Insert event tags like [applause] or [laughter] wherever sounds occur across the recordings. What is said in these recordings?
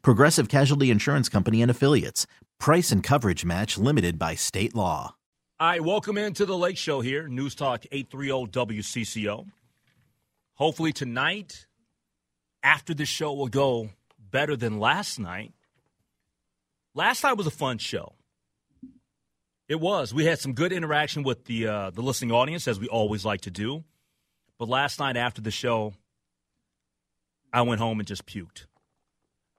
Progressive Casualty Insurance Company and Affiliates. Price and coverage match limited by state law. All right, welcome into the Lake Show here, News Talk 830 WCCO. Hopefully tonight, after the show, will go better than last night. Last night was a fun show. It was. We had some good interaction with the uh, the listening audience, as we always like to do. But last night after the show, I went home and just puked.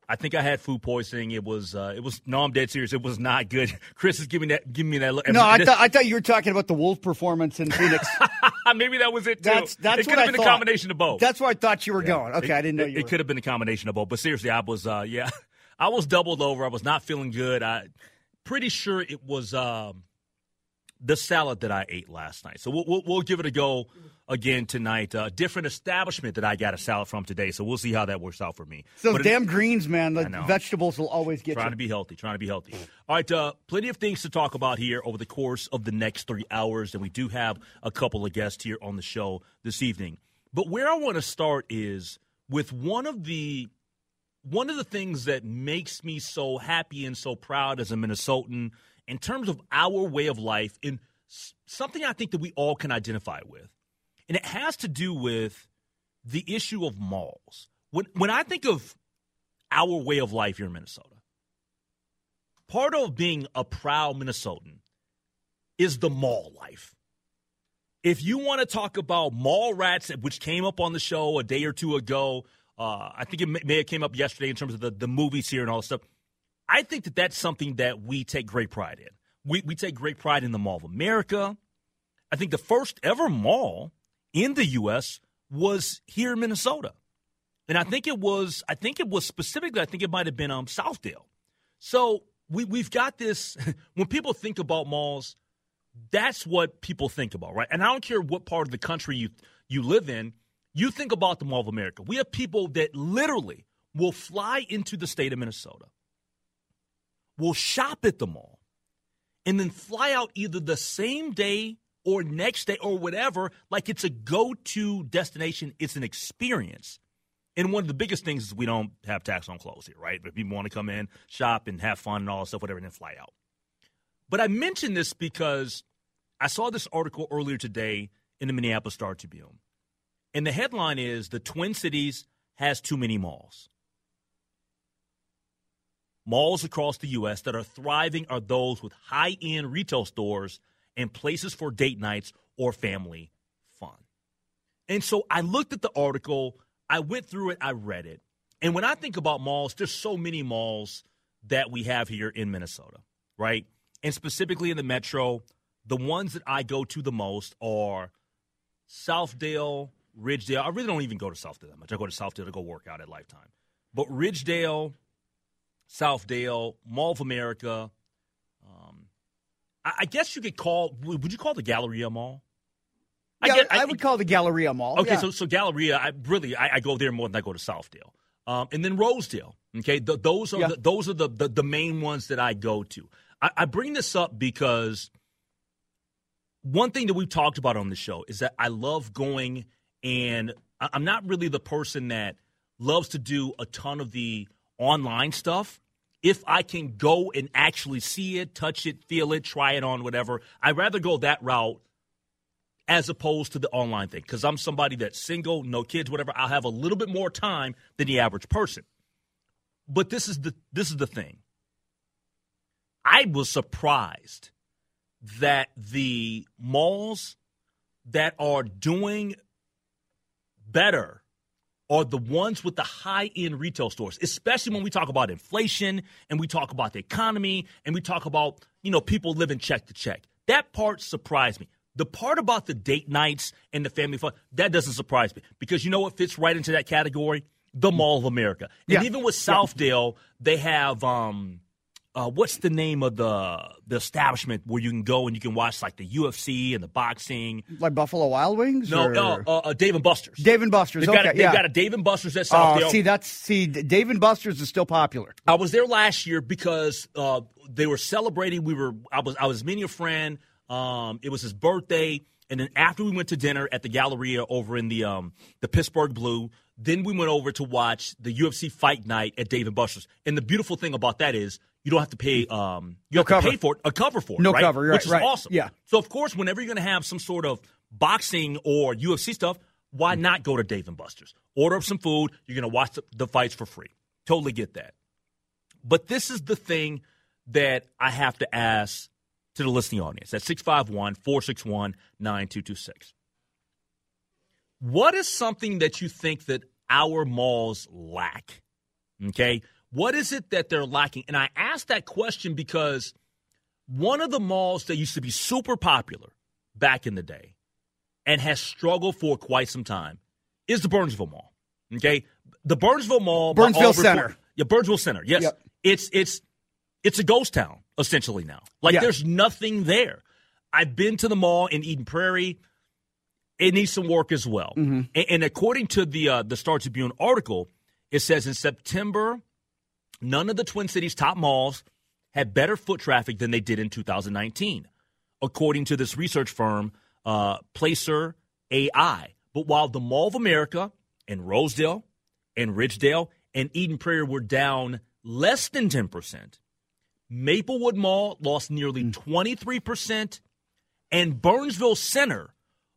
I think I had food poisoning. It was, uh, it was. No, I'm dead serious. It was not good. [laughs] Chris is giving that, giving me that. Look. No, I [laughs] thought I thought you were talking about the Wolf performance in Phoenix. [laughs] Maybe that was it too. That's that's it could have been thought. a combination of both. That's where I thought you were Yeah. going. Okay, It- I didn't know it, you. It could have been a combination of both. But seriously, I was, uh, yeah, I was doubled over. I was not feeling good. I pretty sure it was um, the salad that I ate last night. So we'll, we'll, we'll give it a go again tonight. Uh, different establishment that I got a salad from today. So we'll see how that works out for me. Those But it- damn greens, man. The vegetables will always get Trying you. to be healthy, trying to be healthy. All right, uh, plenty of things to talk about here over the course of the next three hours, and we do have a couple of guests here on the show this evening. But where I want to start is with one of the one of the things that makes me so happy and so proud as a Minnesotan in terms of our way of life and something I think that we all can identify with. And it has to do with the issue of malls. When when I think of our way of life here in Minnesota, part of being a proud Minnesotan is the mall life. If you want to talk about mall rats, which came up on the show a day or two ago, uh, I think it may, have came up yesterday in terms of the, the movies here and all that stuff. I think that that's something that we take great pride in. We, we take great pride in the Mall of America. I think the first ever mall in the U.S. was here in Minnesota. And I think it was, I think it was specifically, I think it might have been um, Southdale. So we, we've got this, [laughs] when people think about malls, that's what people think about, right? And I don't care what part of the country you, you live in, you think about the Mall of America. We have people that literally will fly into the state of Minnesota, will shop at the mall, and then fly out either the same day or next day or whatever, like it's a go to destination, it's an experience. And one of the biggest things is we don't have tax on clothes here, right? If people want to come in, shop, and have fun and all that stuff, whatever, and then fly out. But I mention this because I saw this article earlier today in the Minneapolis Star Tribune. And the headline is The Twin Cities has too many malls. Malls across the U.S. that are thriving are those with high end retail stores and places for date nights or family fun. And so I looked at the article, I went through it, I read it. And when I think about malls, there's so many malls that we have here in Minnesota, right? And specifically in the metro, the ones that I go to the most are Southdale, Ridgedale. I really don't even go to Southdale that much. I go to Southdale to go work out at Lifetime. But Ridgedale, Southdale, Mall of America. Um, I, I guess you could call. Would you call the Galleria Mall? Yeah, get- I, would call the Galleria Mall. Okay, yeah. so so Galleria, I really I, I go there more than I go to Southdale, um, and then Rosedale. Okay, Th- those are Yeah. the, those are the, the the main ones that I go to. I, I bring this up because one thing that we've talked about on the show is that I love going, and I- I'm not really the person that loves to do a ton of the online stuff. If I can go and actually see it, touch it, feel it, try it on, whatever, I'd rather go that route as opposed to the online thing because I'm somebody that's single, no kids, whatever. I'll have a little bit more time than the average person. But this is the this is the thing. I was surprised that the malls that are doing better are the ones with the high end retail stores, especially when we talk about inflation and we talk about the economy and we talk about, you know, people living check to check. That part surprised me. The part about the date nights and the family fun, that doesn't surprise me because you know what fits right into that category? The Mall of America. And Yeah. even with Southdale, they have um uh, what's the name of the the establishment where you can go and you can watch like the UFC and the boxing? Like Buffalo Wild Wings? No, or? no, uh, uh, Dave and Buster's. Dave and Buster's. They've, got, okay, a, they've yeah. got a Dave and Buster's at Oh, Southdale. see, that's see, Dave and Buster's is still popular. I was there last year because uh, they were celebrating. We were I was I was meeting a friend. Um, it was his birthday, and then after we went to dinner at the Galleria over in the um, the Pittsburgh Blue, then we went over to watch the UFC fight night at Dave and Buster's. And the beautiful thing about that is you don't have to pay. Um, you No have to cover. pay for it, a cover for it, No right? cover, right, which is right. awesome. Yeah. So of course, whenever you're going to have some sort of boxing or UFC stuff, why not go to Dave and Buster's? Order up some food. You're going to watch the, the fights for free. Totally get that. But this is the thing that I have to ask to the listening audience at 651 461 9226. What is something that you think that our malls lack? Okay. What is it that they're lacking? And I ask that question because one of the malls that used to be super popular back in the day and has struggled for quite some time is the Burnsville Mall. Okay. The Burnsville Mall. Burnsville Center. Yeah, Burnsville Center. Yes. Yep. It's it's it's a ghost town essentially now. Like Yeah. there's nothing there. I've been to the mall in Eden Prairie. It needs some work as well. Mm-hmm. And, and according to the uh, the Star Tribune article, it says in September, none of the Twin Cities top malls had better foot traffic than they did in 2019, according to this research firm, uh, Placer AI. But while the Mall of America and Rosedale and Ridgedale and Eden Prairie were down less than 10%, Maplewood Mall lost nearly 23%, and Burnsville Center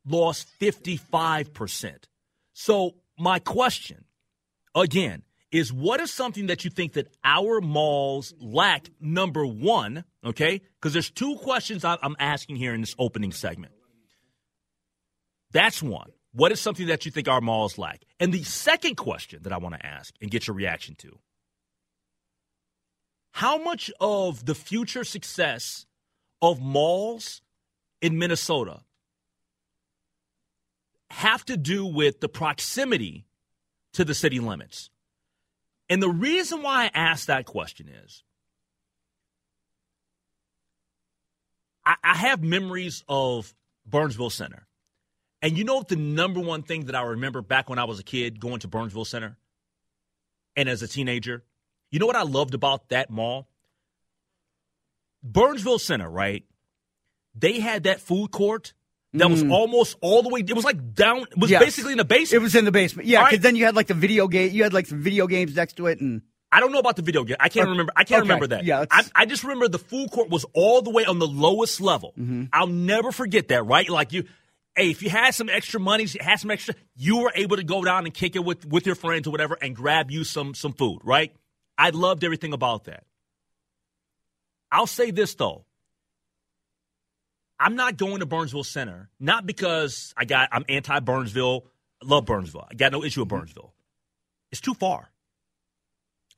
lost 55%. So, my question again is what is something that you think that our malls lack? Number one okay? Because there's two questions i'm asking here in this opening segment. That's one. What is something that you think our malls lack? And the second question that i want to ask and get your reaction to how much of the future success of malls in minnesota have to do with the proximity to the city limits. And the reason why I ask that question is I, I have memories of Burnsville Center. And you know what the number one thing that I remember back when I was a kid going to Burnsville Center and as a teenager? You know what I loved about that mall? Burnsville Center, right? They had that food court that was almost all the way. It was like down. It was Yes. basically in the basement. It was in the basement. Yeah, because right. then you had like the video game. You had like some video games next to it, and I don't know about the video game. I can't Okay. remember. I can't Okay. remember that. Yeah, I, I just remember the food court was all the way on the lowest level. Mm-hmm. I'll never forget that. Right? Like you, hey, if you had some extra money, you had some extra, you were able to go down and kick it with with your friends or whatever, and grab you some some food. Right? I loved everything about that. I'll say this though. I'm not going to Burnsville Center, not because I got I'm anti Burnsville, love Burnsville. I got no issue with Burnsville. It's too far.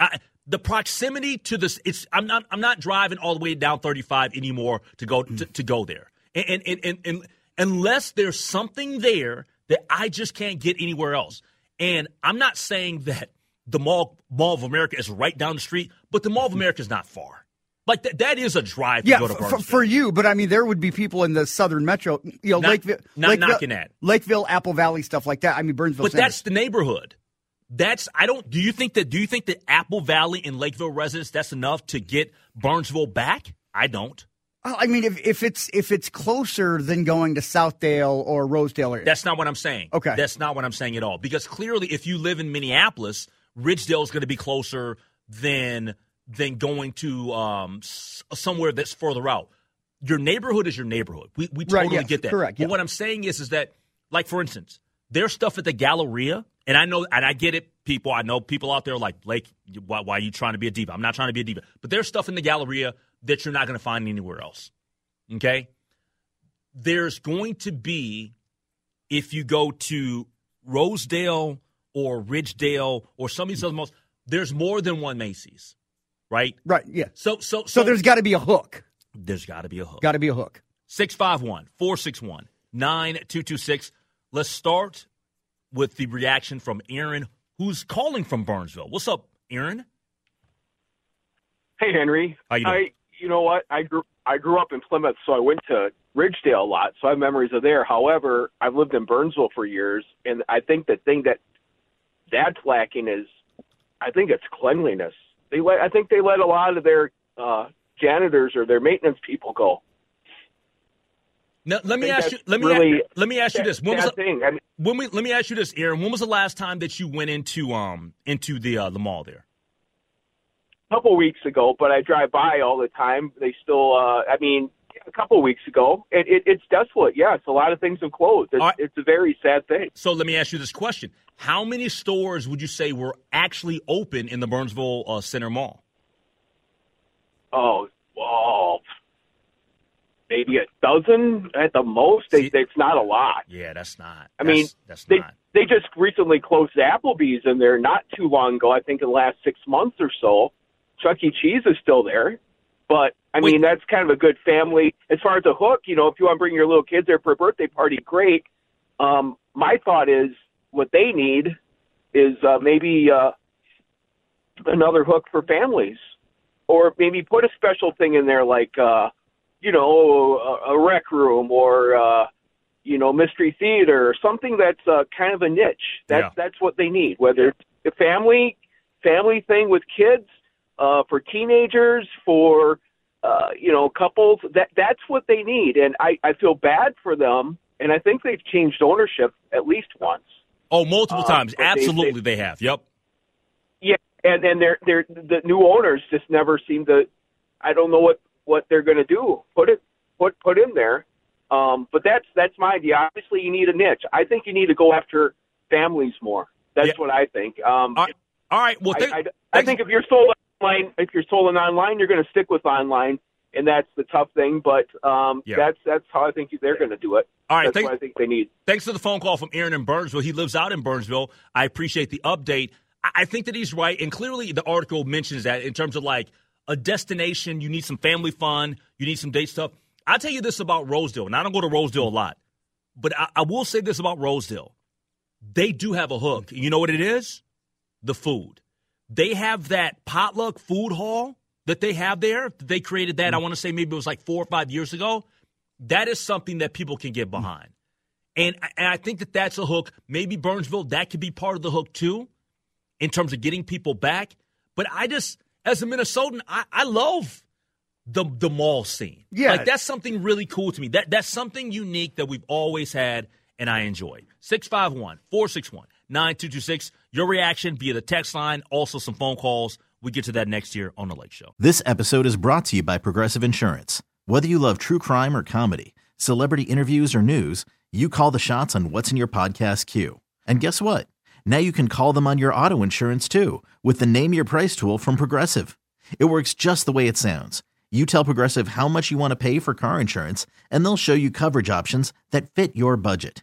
I, the proximity to this, it's I'm not I'm not driving all the way down 35 anymore to go to, to go there. And and, and and unless there's something there that I just can't get anywhere else. And I'm not saying that the Mall Mall of America is right down the street, but the Mall of America is not far. Like that, that is a drive to yeah, go to f- f- for you. But I mean, there would be people in the southern metro, you know, Not- Lakeville, not Lakeville, knocking that. Lakeville, Apple Valley, stuff like that. I mean, Burnsville. But Center. that's the neighborhood. That's I don't. Do you think that? Do you think that Apple Valley and Lakeville residents that's enough to get Burnsville back? I don't. Well, I mean, if, if it's if it's closer than going to Southdale or Rosedale area. That's not what I'm saying. Okay. That's not what I'm saying at all. Because clearly, if you live in Minneapolis, Ridgedale is going to be closer than than going to um, somewhere that's further out. Your neighborhood is your neighborhood. We we Right, totally yes, get that. correct, But what I'm saying is, is that like for instance, there's stuff at the Galleria, and I know, and I get it. People, I know people out there like Blake. Why, why are you trying to be a diva? I'm not trying to be a diva. But there's stuff in the Galleria that you're not going to find anywhere else. Okay? There's going to be, if you go to Rosedale or Ridgedale or some of these other malls, there's more than one Macy's, right? Right. Yeah. So, so, so, So there's got to be a hook. there's got to be a hook. Got to be a hook. 651 461 9226. Let's start with the reaction from Aaron, who's calling from Burnsville. What's up, Aaron? Hey Henry. How you doing? I you know what? I grew I grew up in Plymouth, so I went to Ridgedale a lot, so I have memories of there. However, I've lived in Burnsville for years, and I think the thing that that's lacking is, I think it's cleanliness. They let I think they let a lot of their uh, janitors or their maintenance people go. Now, let me ask you. Let me really let me ask you this. When was. I mean, when we let me ask you this, Aaron? When was the last time that you went into um into the uh, the mall there? a couple weeks ago, but I drive by all the time. They still, uh, I mean, a couple weeks ago, it, it, it's desolate. Yes, a lot of things have closed. It's, right. it's a very sad thing. So let me ask you this question: How many stores would you say were actually open in the Burnsville uh, Center Mall? Oh, well, maybe a dozen at the most. They, it's not a lot. Yeah, that's not. I mean, that's, that's they not. they just recently closed Applebee's in there not too long ago. I think in the last six months or so. Chuck E. Cheese is still there, but I Wait. mean that's kind of a good family as far as a hook. You know, if you want to bring your little kids there for a birthday party, great. Um, my thought is what they need is uh, maybe uh, another hook for families, or maybe put a special thing in there like uh, you know a, a rec room or. Uh, you know, mystery theater or something that's uh, kind of a niche. That's Yeah. that's what they need. Whether it's a family family thing with kids, uh, for teenagers, for uh, you know couples, that that's what they need. And I I feel bad for them. And I think they've changed ownership at least once. Oh, multiple Uh, times. but they- Absolutely, they, have. Yep. Yeah, and and they're they're the new owners just never seem to. I don't know what what they're going to do. Put it put put in there. Um, but that's that's my idea. Obviously, you need a niche. I think you need to go after families more. That's Yeah. what I think. Um, All right. All right. Well, I, thank- I, I think if you're sold online, if you're sold online, you're going to stick with online, and that's the tough thing. But um, Yeah. that's that's how I think they're going to do it. All right, That's thank- what I think they need. Thanks for the phone call from Aaron in Burnsville. He lives out in Burnsville. I appreciate the update. I I think that he's right, and clearly the article mentions that in terms of like a destination, you need some family fun, you need some date stuff. I'll tell you this about Rosedale, and I don't go to Rosedale a lot, but I, I will say this about Rosedale: they do have a hook. You know what it is? The food. They have that potluck food hall that they have there. They created that. I mm. want to say maybe it was like four or five years ago. That is something that people can get mm. behind. And, and I think that that's a hook. Maybe Burnsville, that could be part of the hook too, in terms of getting people back. But I just, as a Minnesotan, I, I love the the mall scene. Yeah. Like that's something really cool to me. That that's something unique that we've always had and I enjoy. 651-461-9226. Your reaction via the text line, also some phone calls. We get to that next year on the Lake Show. This episode is brought to you by Progressive Insurance. Whether you love true crime or comedy, celebrity interviews or news, you call the shots on what's in your podcast queue. And guess what? Now you can call them on your auto insurance too with the Name Your Price tool from Progressive. It works just the way it sounds. You tell Progressive how much you want to pay for car insurance, and they'll show you coverage options that fit your budget.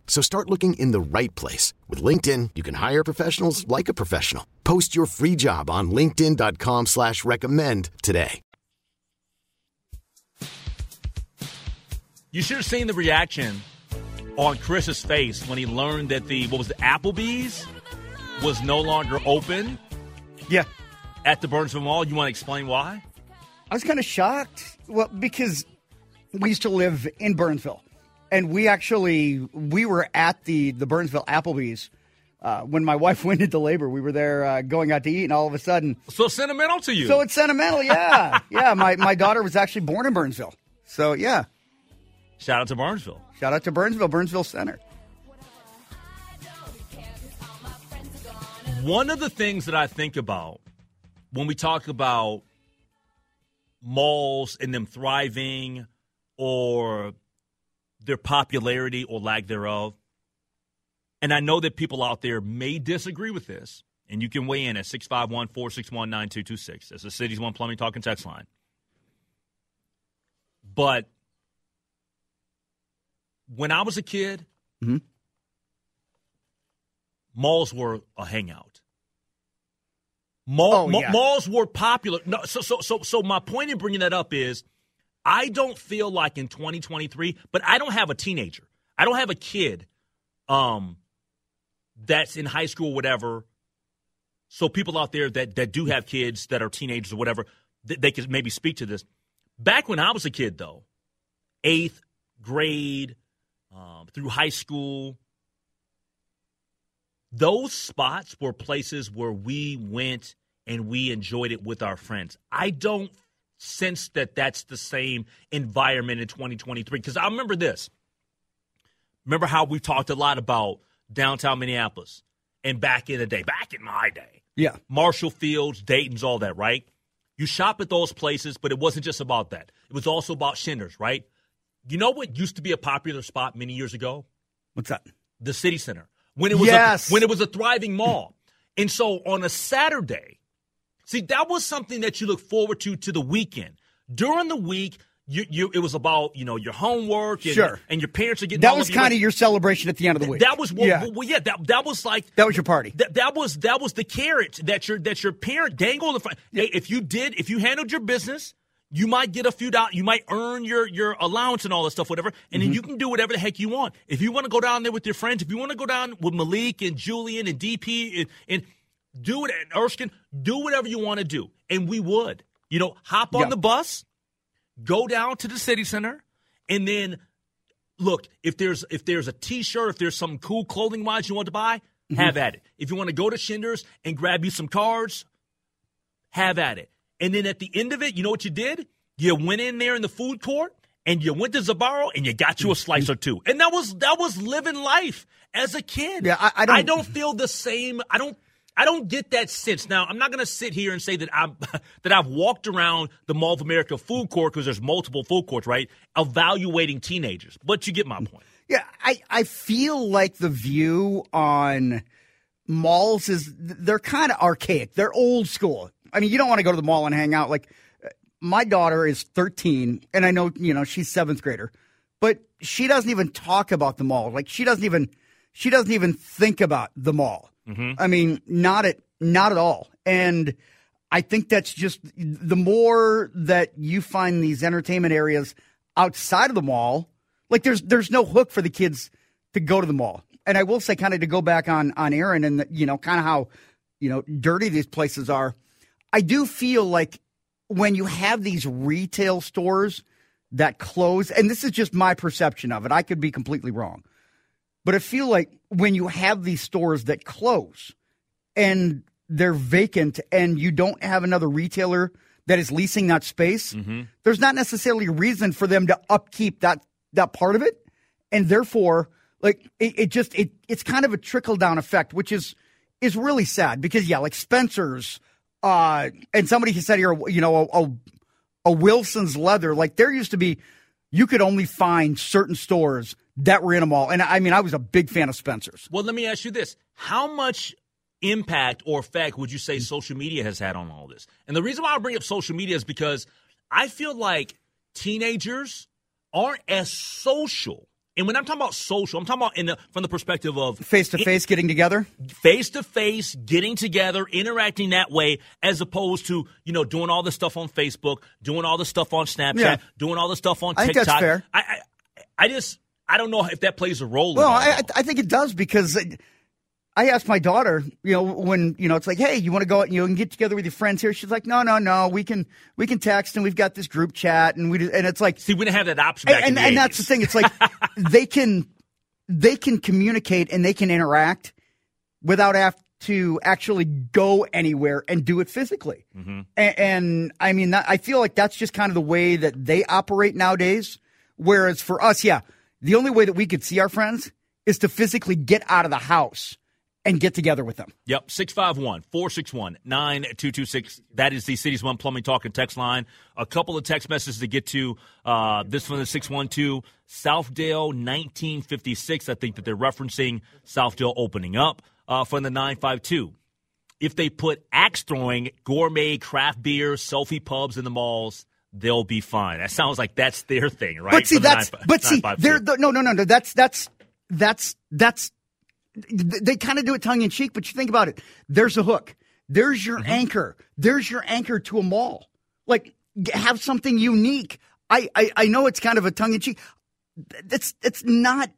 So start looking in the right place. With LinkedIn, you can hire professionals like a professional. Post your free job on linkedin.com slash recommend today. You should have seen the reaction on Chris's face when he learned that the what was the Applebee's was no longer open. Yeah. at the Burnsville Mall. You want to explain why? I was kind of shocked. Well, because we used to live in Burnsville, and we actually we were at the the Burnsville Applebee's uh, when my [laughs] wife went into labor. We were there uh, going out to eat, and all of a sudden, So sentimental to you. so it's sentimental. Yeah, [laughs] yeah. My my daughter was actually born in Burnsville, so yeah. Shout out to Burnsville. Shout out to Burnsville, Burnsville Center. One of the things that I think about when we talk about malls and them thriving or their popularity or lack thereof, and I know that people out there may disagree with this, and you can weigh in at 651 461 9226. That's the Cities One Plumbing Talking text line. But when I was a kid, Mhm. malls were a hangout. Mall, Oh, ma- yeah. Malls were popular. No, so, so, so, so my point in bringing that up is, I don't feel like in 2023, but I don't have a teenager. I don't have a kid, um, that's in high school whatever. So people out there that that do have kids that are teenagers or whatever, th- they could maybe speak to this. Back when I was a kid, though, eighth grade um, through high school, those spots were places where we went and we enjoyed it with our friends. I don't sense that that's the same environment in 2023 because I remember this. Remember how we talked a lot about downtown Minneapolis and back in the day, back in my day, Yeah, Marshall Fields, Dayton's, all that, right? You shop at those places, but it wasn't just about that. It was also about Shinders, right? You know what used to be a popular spot many years ago? what's that? the city center when it was Yes. a, when it was a thriving mall. and so on a Saturday, see that was something that you look forward to to the weekend. During the week, you, you it was about you know your homework and, Sure. and your parents are getting That was kind of your celebration at the end of the week. that was well, yeah. well, yeah that that was like That was your party. that, that was that was the carrot that your that your parent dangled in front. Hey, if you did, if you handled your business, you might get a few dollars. You might earn your your allowance and all that stuff, whatever. And then mm-hmm. you can do whatever the heck you want. If you want to go down there with your friends, if you want to go down with Malik and Julian and DP and, and do it and Erskine, do whatever you want to do, and we would. You know, hop on Yeah. the bus, go down to the city center, and then look if there's if there's a t-shirt if there's some cool clothing wise you want to buy mm-hmm. have at it. If you want to go to Shinders and grab you some cards have at it. And then at the end of it you know what you did? You went in there in the food court and you went to Sbarro and you got you a slice or two. And that was that was living life as a kid. Yeah, I- I don't- I don't feel the same I don't I don't get that sense. Now, I'm not going to sit here and say that I'm [laughs] that I've walked around the Mall of America food court because there's multiple food courts, right? Evaluating teenagers, but you get my point. Yeah, I, I feel like the view on malls is they're kind of archaic. They're old school. I mean, you don't want to go to the mall and hang out. Like, my daughter is 13, and I know, you know, she's seventh grader, but she doesn't even talk about the mall. Like, she doesn't even, she doesn't even think about the mall. Mm-hmm. I mean, not at, not at all. And I think that's just the more that you find these entertainment areas outside of the mall, like there's there's no hook for the kids to go to the mall. And I will say, kind of to go back on on Aaron and the, you know kind of how you know dirty these places are. I do feel like when you have these retail stores that close, and this is just my perception of it. I could be completely wrong, but I feel like when you have these stores that close and they're vacant and you don't have another retailer that is leasing that space, there's not necessarily a reason for them to upkeep that that part of it. And therefore, like it, it just it it's kind of a trickle down effect, which is is really sad because yeah, like Spencer's uh and somebody said here, you know, a, a, a Wilson's leather, like there used to be you could only find certain stores that were in a mall. And I mean, I was a big fan of Spencer's. Well, let me ask you this: How much impact or effect would you say social media has had on all this? And the reason why I bring up social media is because I feel like teenagers aren't as social. And when I'm talking about social, I'm talking about in the, from the perspective of Face to face getting together. face to face, getting together, interacting that way, as opposed to you know doing all the stuff on Facebook, doing all the stuff on Snapchat, Yeah. doing all the stuff on I TikTok. that's fair. I, I, I just I don't know if that plays a role. Well, I. I think it does because it- I asked my daughter, you know, when you know it's like, hey, you want to go, out and you know, and get together with your friends here. She's like, no, no, no, we can we can text and we've got this group chat and we just, and it's like, See, we didn't have that option and, the and that's the thing. It's like [laughs] they can they can communicate and they can interact without have to actually go anywhere and do it physically. Mm-hmm. And, and I mean, that, I feel like that's just kind of the way that they operate nowadays. Whereas for us, yeah, the only way that we could see our friends is to physically get out of the house and get together with them. Yep, 651 461 9226. That is the Cities One Plumbing Talk and Text line. A couple of text messages to get to. Uh, this one is 612 Southdale 1956. I think that they're referencing Southdale opening up uh, from the 952. If they put axe throwing, gourmet craft beer, selfie pubs in the malls, they'll be fine. That sounds like that's their thing, right? But see, the that's 952. but see, they're the, no, no, no, no. That's that's that's that's they kind of do it tongue in cheek. But you think about it. There's a hook. There's your Mm-hmm. anchor. There's your anchor to a mall. Like have something unique. I I, I know it's kind of a tongue in cheek. It's it's not.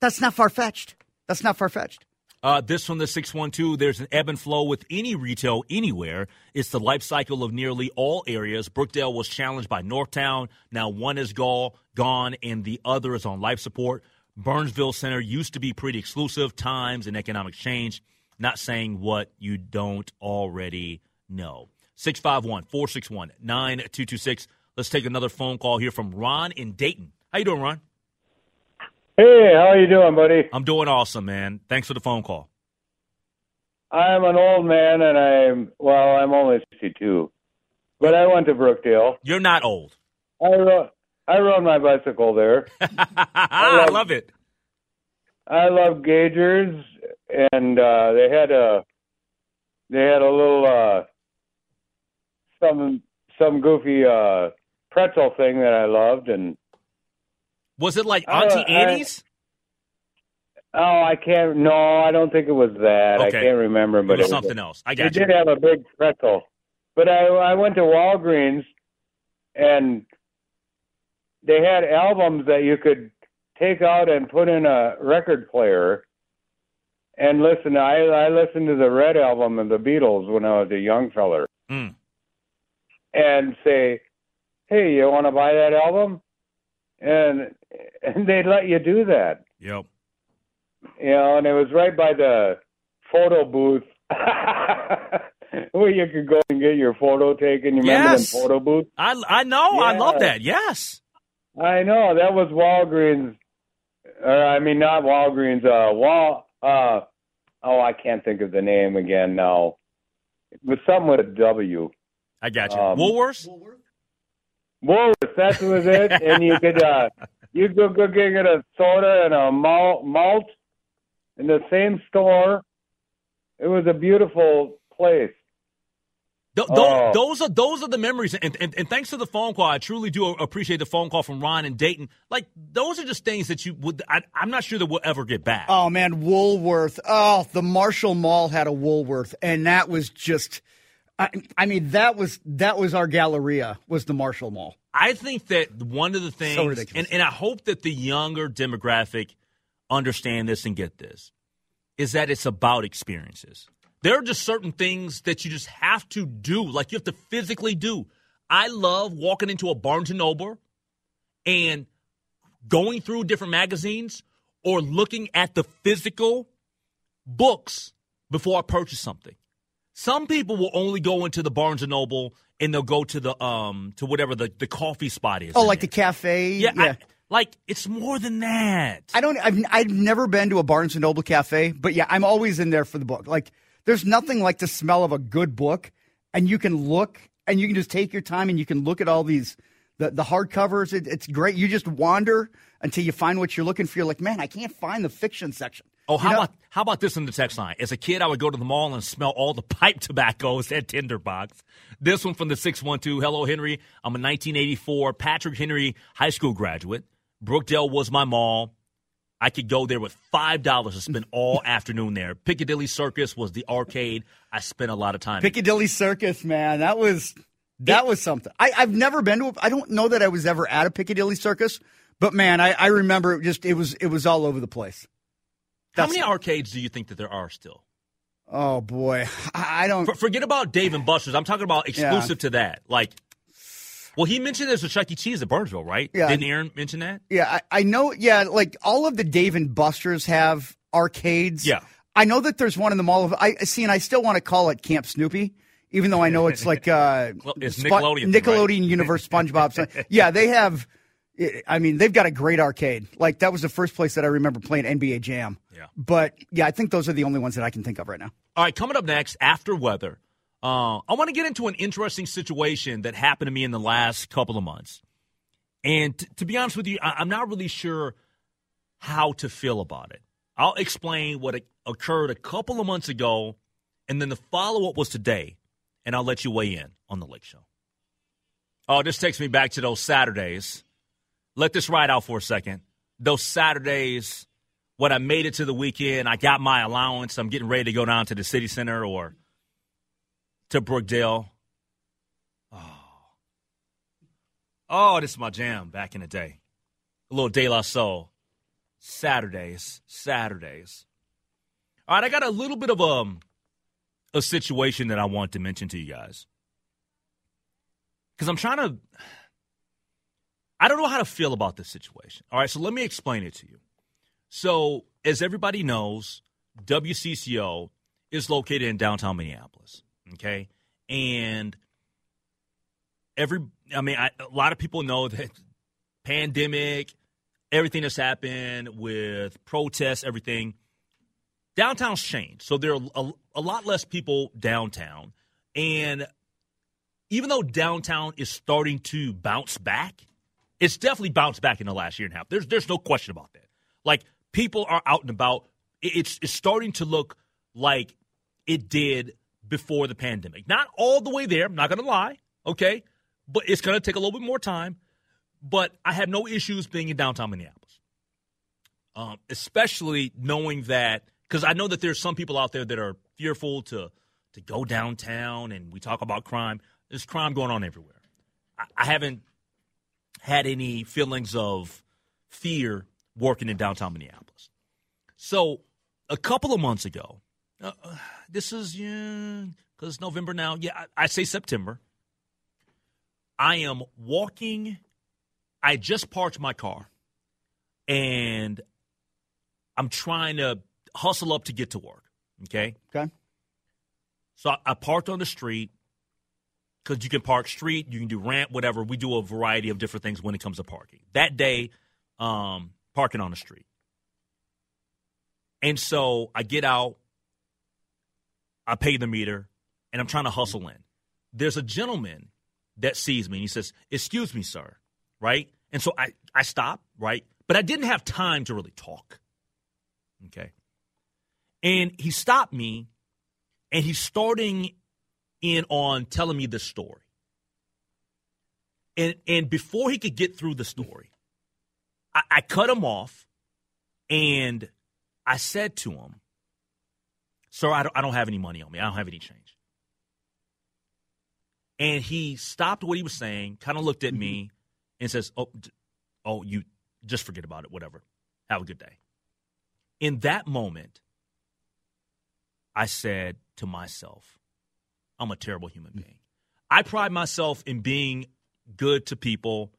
That's not far fetched. That's not far fetched. Uh, this from the 612, there's an ebb and flow with any retail anywhere. It's the life cycle of nearly all areas. Brookdale was challenged by Northtown. Now one is gone, gone and the other is on life support. Burnsville Center used to be pretty exclusive, times and economic change. Not saying what you don't already know. 651 461 9226. Let's take another phone call here from Ron in Dayton. How you doing, Ron? Hey, how are you doing, buddy? I'm doing awesome, man. Thanks for the phone call. I'm an old man, and I'm well. I'm only 62, but I went to Brookdale. You're not old. I rode, I rode my bicycle there. [laughs] I love it. I love Gagers, and uh, they had a they had a little uh, some some goofy uh, pretzel thing that I loved, and Was it like Uh, Auntie Anne's? oh, I can't. No, I don't think it was that. I can't remember, but it was it something else. I got you. did have a big pretzel. But I I went to Walgreens and they had albums that you could take out and put in a record player and listen. I I listened to the Red album of the Beatles when I was a young feller Mm. and say, "Hey, you want to buy that album?" And and they'd let you do that Yep. you know, and it was right by the photo booth [laughs] where you could go and get your photo taken. You remember Yes. them photo booth? I I know. I love that. Yes. I know that was Walgreens, or I mean not Walgreens. Uh, Wal. Uh, oh, I can't think of the name again now. It was something with a W. I got you. Um, Woolworths. Woolworths, that was it. and you could uh, [laughs] you could go, go get a soda and a malt, malt in the same store. It was a beautiful place. Th- tho- Oh. Those are those are the memories, and, and and thanks to the phone call. I truly do appreciate the phone call from Ron and Dayton. Like those are just things that you would. I, I'm not sure that we'll ever get back. Oh man, Woolworth. Oh, the Marshall Mall had a Woolworth, and that was just. I, I mean, that was that was our Galleria. Was the Marshall Mall? I think that one of the things, ridiculous. and, and I hope that the younger demographic understand this and get this, is that it's about experiences. There are just certain things that you just have to do, like you have to physically do. I love walking into a Barnes and Noble and going through different magazines or looking at the physical books before I purchase something. Some people will only go into the Barnes and Noble and they'll go to the um to whatever the, the coffee spot is. Oh, like the there. cafe. yeah, I- like it's more than that. I don't. I've I've never been to a Barnes and Noble cafe, but yeah, I'm always in there for the book. Like, there's nothing like the smell of a good book, and you can look and you can just take your time and you can look at all these the the hardcovers. It, it's great. You just wander until you find what you're looking for. You're like, man, I can't find the fiction section. Oh, You how know? about how about this in the text line? As a kid, I would go to the mall and smell all the [laughs] pipe tobaccos at Tinderbox. This one from the 612. Hello, Henry. I'm a 1984 Patrick Henry High School graduate. Brookdale was my mall. I could go there with $5 and spend [laughs] all afternoon there. Piccadilly Circus was the arcade. I spent a lot of time. in. Piccadilly Circus, man. That was that was something. I, I've never been to. A, I don't know that I was ever at a Piccadilly Circus, but man, I, I remember it just it was it was all over the place. How many arcades do you think that there are still? Oh boy, I don't. For, forget about Dave and Buster's. I'm talking about exclusive yeah. to that. Like, well, he mentioned there's a Chuck E. Cheese at Burnsville, right? Yeah. Didn't Aaron mention that? Yeah, I, I know. Yeah, like all of the Dave and Buster's have arcades. Yeah. I know that there's one in the mall of I see, and I still want to call it Camp Snoopy, even though I know it's like [laughs] uh, it's Nickelodeon, Nickelodeon right? Universe [laughs] SpongeBob. Yeah, they have. I mean, they've got a great arcade. Like that was the first place that I remember playing NBA Jam. Yeah. But yeah, I think those are the only ones that I can think of right now. All right, coming up next after weather, uh, I want to get into an interesting situation that happened to me in the last couple of months. And t- to be honest with you, I- I'm not really sure how to feel about it. I'll explain what occurred a couple of months ago, and then the follow up was today, and I'll let you weigh in on the Lake Show. Oh, this takes me back to those Saturdays. Let this ride out for a second. Those Saturdays when I made it to the weekend, I got my allowance. I'm getting ready to go down to the city center or to Brookdale. Oh, oh this is my jam back in the day. A little De La Soul. Saturdays, Saturdays. All right, I got a little bit of a, um, a situation that I want to mention to you guys. Because I'm trying to, I don't know how to feel about this situation. All right, so let me explain it to you. So, as everybody knows, WCCO is located in downtown Minneapolis. Okay. And every, I mean, I, a lot of people know that [laughs] pandemic, everything that's happened with protests, everything, downtown's changed. So there are a, a lot less people downtown. And even though downtown is starting to bounce back, it's definitely bounced back in the last year and a half. There's there's no question about that. Like people are out and about. It's it's starting to look like it did before the pandemic. Not all the way there. I'm not to lie. Okay, but it's to take a little bit more time but I have no issues being in downtown Minneapolis, um, especially knowing that because I know that there's some people out there that are fearful to to go downtown, and we talk about crime. There's crime going on everywhere. I, I haven't had any feelings of fear working in downtown Minneapolis. So a couple of months ago, uh, uh this is because yeah, it's November now. Yeah, I, I say September. I am walking I just parked my car and I'm trying to hustle up to get to work. Okay. Okay. So I, I parked on the street because you can park street, you can do ramp, whatever. We do a variety of different things when it comes to parking. That day, um, parking on the street. And so I get out, I pay the meter, and I'm trying to hustle in. There's a gentleman that sees me and he says, Excuse me, sir right? And so I, I stop, right? But I didn't have time to really talk. Okay. And he stopped me and he's starting in on telling me the story. And and before he could get through the story, I, I cut him off and I said to him, Sir, I don't, I don't have any money on me. I don't have any change. And he stopped what he was saying, kind of looked at me, and says, "Oh, oh, you just forget about it. Whatever. Have a good day." In that moment, I said to myself, "I'm a terrible human being. I pride myself in being good to people."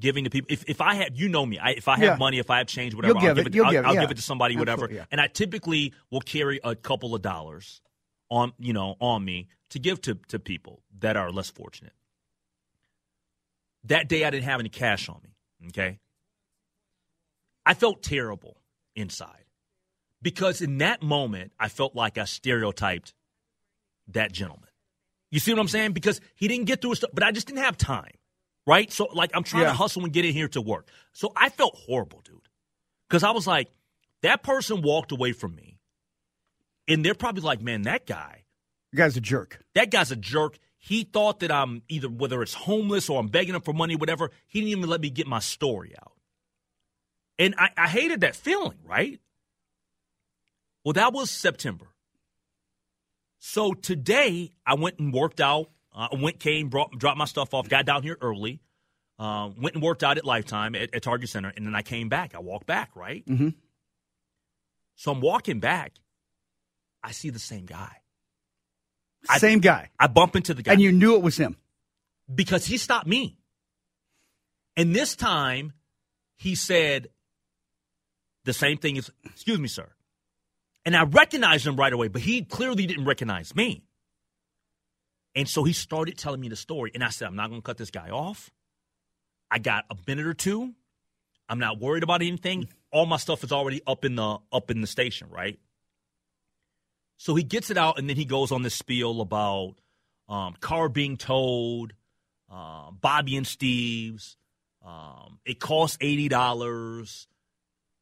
Giving to people. If, if I have, you know me. I, if I have Yeah. money, if I have change, whatever, You'll I'll give give it. it. I'll, give it, I'll yeah. give it to somebody, whatever. Yeah. And I typically will carry a couple of dollars on, you know, on me to give to to people that are less fortunate. That day, I didn't have any cash on me. Okay. I felt terrible inside because in that moment, I felt like I stereotyped that gentleman. You see what I'm saying? Because he didn't get through his stuff, but I just didn't have time. Right? So, like, I'm trying Yeah. to hustle and get in here to work. So I felt horrible, dude. Because I was like, that person walked away from me. And they're probably like, man, that guy, You guy's a jerk. that guy's a jerk. He thought that I'm either whether it's homeless or I'm begging him for money, whatever. He didn't even let me get my story out. And I, I hated that feeling, right? Well, that was September. So today I went and worked out. Uh, I went, came, brought, dropped my stuff off, got down here early, uh, went and worked out at Lifetime at, at Target Center, and then I came back. I walked back, right? Mhm. So I'm walking back. I see the same guy. I- Same guy. I bump into the guy And you knew it was him. because he stopped me. And this time, he said the same thing as, excuse me, sir. And I recognized him right away, but he clearly didn't recognize me. And so he started telling me the story. And I said, I'm not going to cut this guy off. I got a minute or two. I'm not worried about anything. All my stuff is already up in the up in the station, right? So he gets it out, and then he goes on this spiel about um, car being towed, uh, Bobby and Steve's. Um, it costs eighty dollars.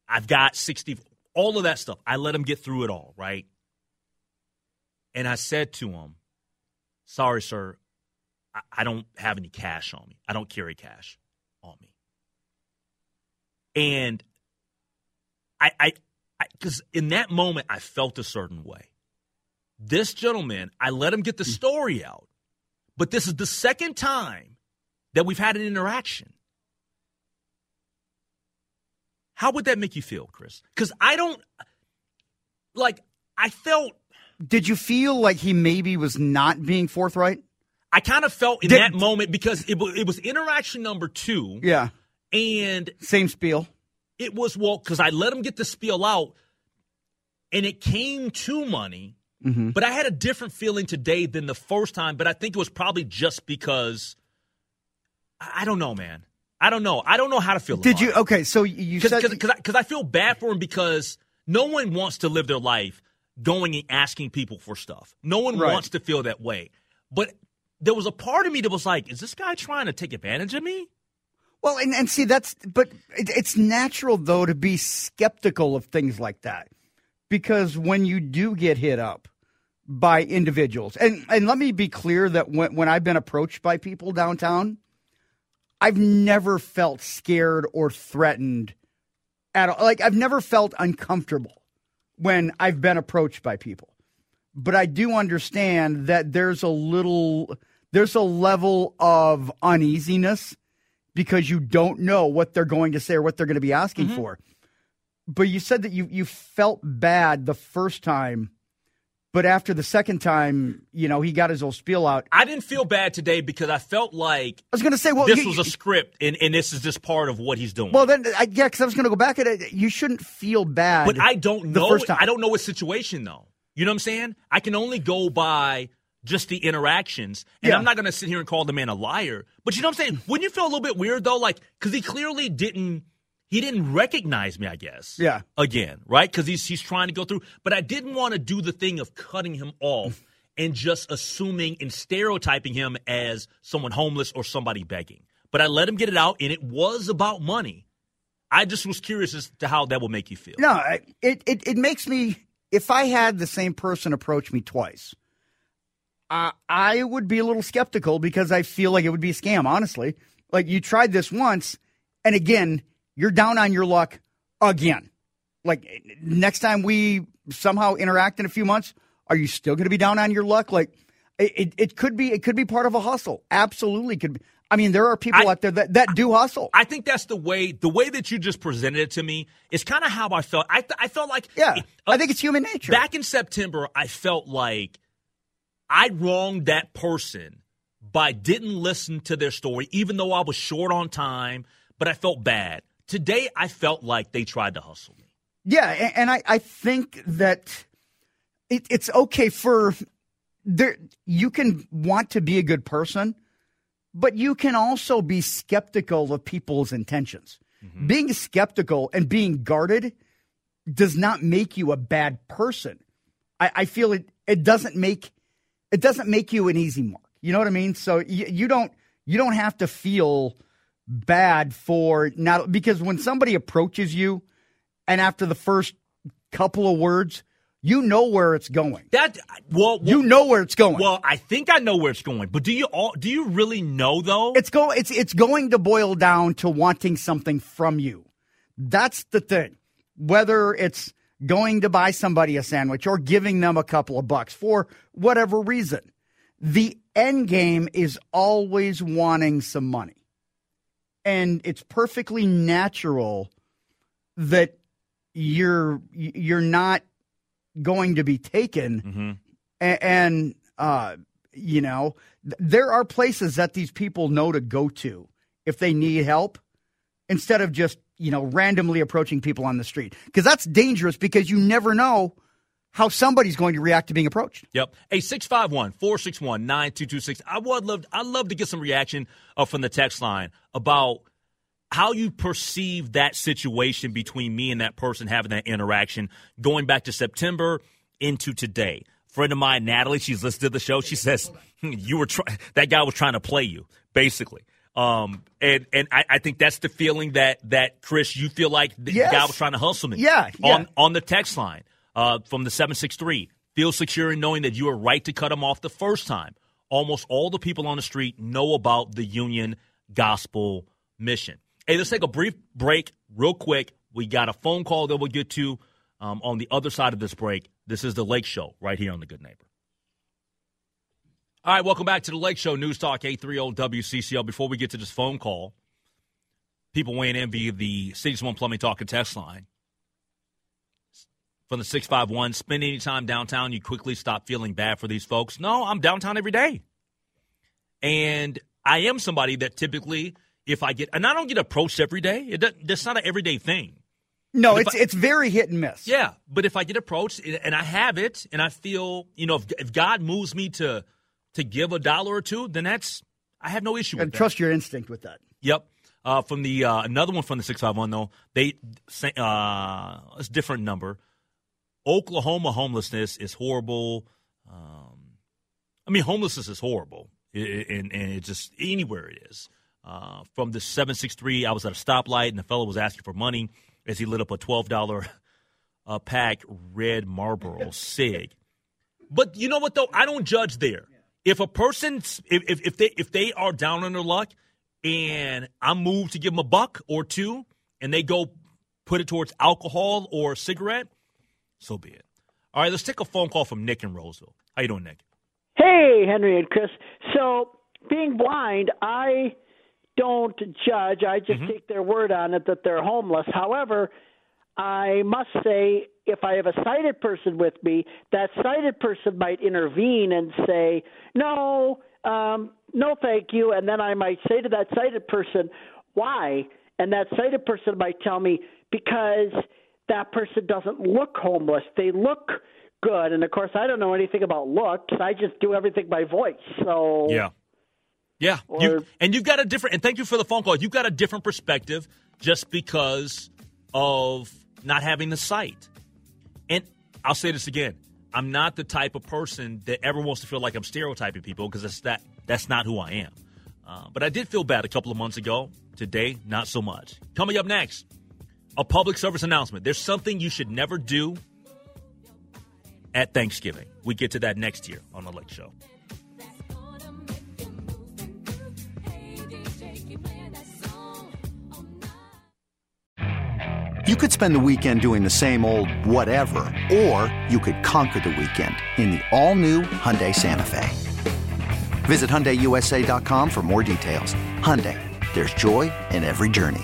I've got sixty. All of that stuff. I let him get through it all, right? And I said to him, "Sorry, sir, I, I don't have any cash on me. I don't carry cash on me." And I, I, because in that moment I felt a certain way. This gentleman, I let him get the hmm. story out, but this is the second time that we've had an interaction. How would that make you feel, Chris? Because I don't like. I felt. Did you feel like he maybe was not being forthright? I kind of felt in Did- that moment because it was, it was interaction number two, Yeah. and Same spiel. it was well because I let him get the spiel out, and it came to money. Mm-hmm. But I had a different feeling today than the first time. But I think it was probably just because I don't know, man. I don't know. I don't know how to feel. Did you? Okay, so you said because I, I feel bad for him because no one wants to live their life going and asking people for stuff. No one Right. wants to feel that way. But there was a part of me that was like, is this guy trying to take advantage of me? Well, and, and see, that's, but it, it's natural, though, to be skeptical of things like that. Because when you do get hit up by individuals, and, and let me be clear that when, when I've been approached by people downtown, I've never felt scared or threatened at all. Like, I've never felt uncomfortable when I've been approached by people. But I do understand that there's a little, there's a level of uneasiness because you don't know what they're going to say or what they're going to be asking mm-hmm. for. But you said that you you felt bad the first time, but after the second time, you know, he got his old spiel out. I didn't feel bad today because I felt like I was going to say, well, this you- was a script and, and this is just part of what he's doing. well, then I, yeah, because I was going to go back at it. You shouldn't feel bad. But I don't the know. first time. I don't know his situation though. You know what I'm saying? I can only go by just the interactions, and Yeah. I'm not going to sit here and call the man a liar. But you know what I'm saying? Wouldn't you feel a little bit weird though? Like because he clearly didn't. He didn't recognize me. I guess. Yeah. Again, right? Because he's he's trying to go through. But I didn't want to do the thing of cutting him off. [laughs] And just assuming and stereotyping him as someone homeless or somebody begging. But I let him get it out, and it was about money. I just was curious as to how that will make you feel. No, it, it it makes me. If I had the same person approach me twice, uh, I would be a little skeptical because I feel like it would be a scam. Honestly, like you tried this once, and again, you're down on your luck again. Like next time we somehow interact in a few months, are you still going to be down on your luck? Like it, it, it could be. It could be part of a hustle. Absolutely, could be. I mean, there are people I- out there that, that do hustle. I think that's the way the way that you just presented it to me is kind of how I felt. I th- I felt like yeah, uh, I think it's human nature. back in September I felt like I wronged that person by didn't listen to their story even though I was short on time, but I felt bad. Today I felt like they tried to hustle me. Yeah, a- and I, I think that it, it's okay for there. You can want to be a good person, but you can also be skeptical of people's intentions. Mm-hmm. Being skeptical and being guarded does not make you a bad person. I, I feel it. It doesn't make it doesn't make you an easy mark. You know what I mean? So you, you don't you don't have to feel bad for not because when somebody approaches you and after the first couple of words, you know where it's going. That well, well You know where it's going. well I think I know where it's going, but do you all do you really know though? it's go it's it's going to boil down to wanting something from you. That's the thing. Whether it's going to buy somebody a sandwich or giving them a couple of bucks for whatever reason. The end game is always wanting some money. And it's perfectly natural that you're you're not going to be taken, Mm-hmm. A- and, uh, you know th- there are places that these people know to go to if they need help, instead of just you know randomly approaching people on the street because that's dangerous because you never know how somebody's going to react to being approached. Yep. A 651 461 9226. I would love I'd love to get some reaction uh, from the text line about how you perceive that situation between me and that person having that interaction going back to September into today. Friend of mine, Natalie, she's listened to the show. She says "Hmm, you were try- that guy was trying to play you, basically. Um, and and I, I think that's the feeling that that Chris, you feel like the Yes. guy was trying to hustle me. Yeah, yeah. On on the text line uh, from the 763. Feel secure in knowing that you are right to cut him off the first time. Almost all the people on the street know about the Union Gospel Mission. Hey, let's take a brief break, real quick. We got a phone call that we'll get to um, on the other side of this break. This is the Lake Show right here on the Good Neighbor. All right, welcome back to the Lake Show News Talk 830 WCCO. Before we get to this phone call, people weighing in via the Cities One Plumbing Talk and text line from the 651 spend any time downtown you quickly stop feeling bad for these folks no i'm downtown every day and i am somebody that typically if i get and i don't get approached every day it doesn't, that's not an everyday thing No, But it's I- it's very hit and miss. yeah but if i get approached and i have it and i feel you know if, if god moves me to to give a dollar or two then that's i have no issue with that. and that trust your instinct with that. Yep. Uh, from the uh, another one from the six five one though they uh, it's a different number. Oklahoma homelessness is horrible. Um, I mean, homelessness is horrible, I- I- and and it just anywhere it is. Uh, from the seven six three, I was at a stoplight and the fellow was asking for money as he lit up a twelve dollar uh, pack red Marlboro [laughs] cig. But you know what though? I don't judge there. If a person, if, if, if they if they are down on their luck, and I'm moved to give them a buck or two, and they go put it towards alcohol or cigarette, so be it. All right, let's take a phone call from Nick in Roseville. How you doing, Nick? Hey, Henry and Chris. So, being blind, I don't judge. I just take their word on it that they're homeless. However, I must say, if I have a sighted person with me, that sighted person might intervene and say, no, um, no, thank you. And then I might say to that sighted person, why? And that sighted person might tell me, because that person doesn't look homeless. They look good. And of course, I don't know anything about looks. I just do everything by voice. So, Yeah. Yeah. You, and you've got a different, and thank you for the phone call. You've got a different perspective just because of not having the sight. And I'll say this again. I'm not the type of person that ever wants to feel like I'm stereotyping people because that's that that's not who I am. Uh, but I did feel bad a couple of months ago. Today, not so much. Coming up next, a public service announcement. There's something you should never do at Thanksgiving. We get to that next year on the Lake Show. You could spend the weekend doing the same old whatever, or you could conquer the weekend in the all-new Hyundai Santa Fe. Visit HyundaiUSA.com for more details. Hyundai, there's joy in every journey.